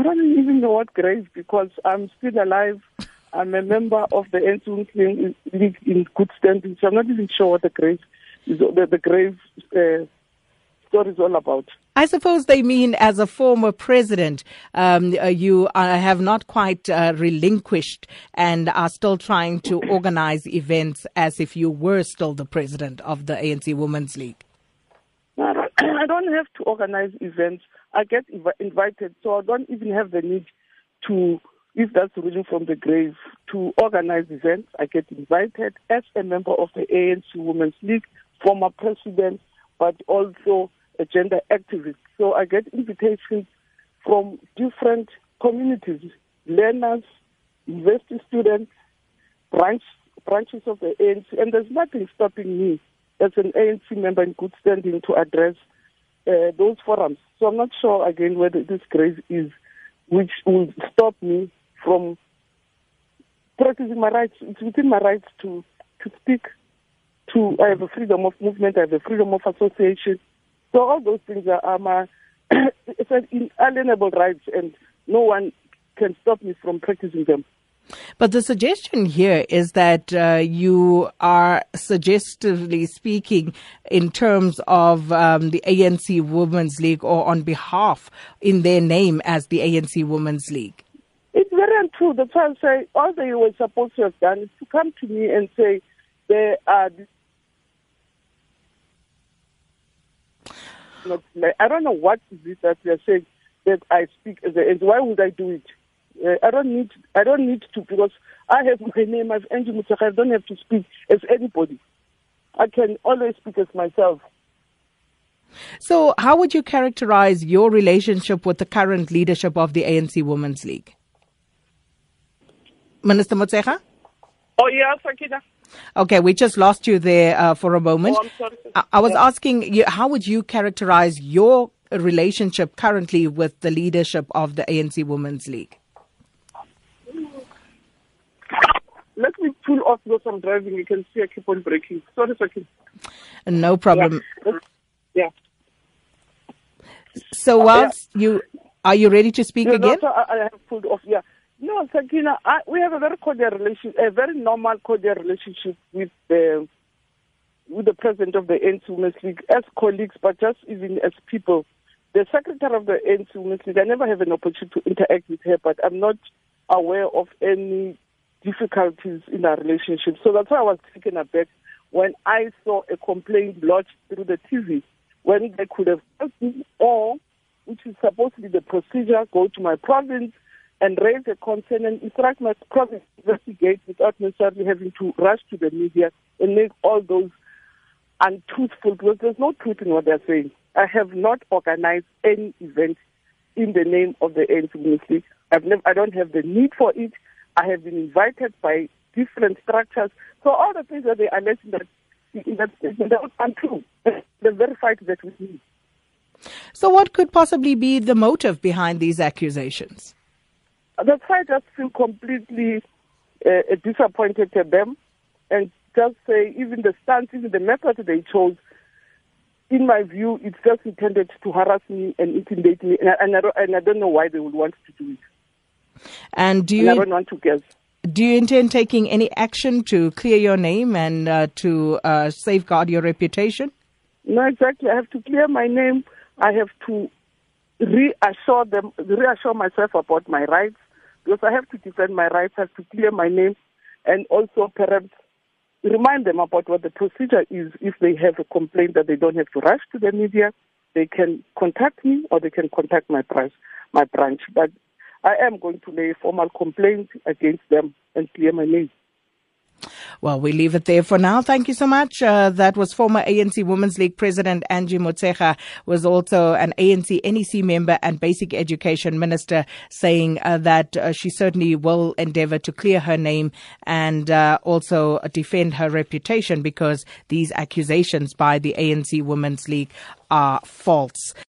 I don't even know what grave because I'm still alive. I'm a member of the ANC Women's League in good standing, so I'm not even sure what the grave is, the, the grave uh, story is all about. I suppose they mean as a former president, um, uh, you uh, have not quite uh, relinquished and are still trying to organize events as if you were still the president of the ANC Women's League. I don't have to organize events. I get inv- invited, so I don't even have the need to, if that's reading from the grave, to organize events. I get invited as a member of the ANC Women's League, former president, but also a gender activist. So I get invitations from different communities, learners, university students, branch, branches of the ANC, and there's nothing stopping me as an ANC member in good standing to address uh, those forums. So I'm not sure again whether this grave is, which will stop me from practicing my rights. It's within my rights to to speak. To I have a freedom of movement. I have a freedom of association. So all those things are, are my it's an inalienable rights, and no one can stop me from practicing them. But the suggestion here is that uh, you are suggestively speaking in terms of um, the ANC Women's League or on behalf in their name as the ANC Women's League. It's very untrue. That's why I say all they were supposed to have done is to come to me and say there are. I don't know what is it that they're saying that I speak as a, why would I do it? Uh, I don't need I don't need to because I have my name as Angie Motshekga. I don't have to speak as anybody. I can always speak as myself. So, how would you characterize your relationship with the current leadership of the ANC Women's League? Minister Motshekga? Oh, yes, Akina. Okay, we just lost you there uh, for a moment. Oh, I'm sorry. I, I was yeah. asking you, how would you characterize your relationship currently with the leadership of the ANC Women's League? Let me pull off because I'm driving. You can see I keep on braking. Sorry, sorry. No problem. Yeah. yeah. So uh, whilst yeah. you are you ready to speak again? No, I, I have pulled off. Yeah. No, Sakina, I, we have a very cordial relation, a very normal cordial relationship with the with the president of the ANC Women's League as colleagues, but just even as people. The secretary of the ANC Women's League, I never have an opportunity to interact with her, but I'm not aware of any difficulties in our relationship. So that's why I was taken aback when I saw a complaint lodged through the TV when they could have helped me or, which is supposed to be the procedure, go to my province and raise a concern and instruct my province to investigate without necessarily having to rush to the media and make all those untruthful because there's no truth in what they're saying. I have not organized any event in the name of the ANC League. I've never, I don't have the need for it. I have been invited by different structures. So all the things that they allege in that, in that statement are untrue. They verified that. So what could possibly be the motive behind these accusations? That's why I just feel completely uh, disappointed at them and just say even the stance, even the method they chose, in my view, it's just intended to harass me and intimidate me, and I, and I, don't, and I don't know why they would want to do it. And do you? And I don't want to guess. Do you intend taking any action to clear your name and uh, to uh, safeguard your reputation? No, exactly. I have to clear my name. I have to reassure them, reassure myself about my rights because I have to defend my rights. I have to clear my name, and also perhaps remind them about what the procedure is. If they have a complaint, that they don't have to rush to the media, they can contact me or they can contact my branch. My branch, but I am going to lay a formal complaint against them and clear my name. Well, we leave it there for now. Thank you so much. Uh, that was former ANC Women's League President Angie Motshekga, was also an ANC NEC member and basic education minister, saying uh, that uh, she certainly will endeavor to clear her name and uh, also defend her reputation because these accusations by the ANC Women's League are false.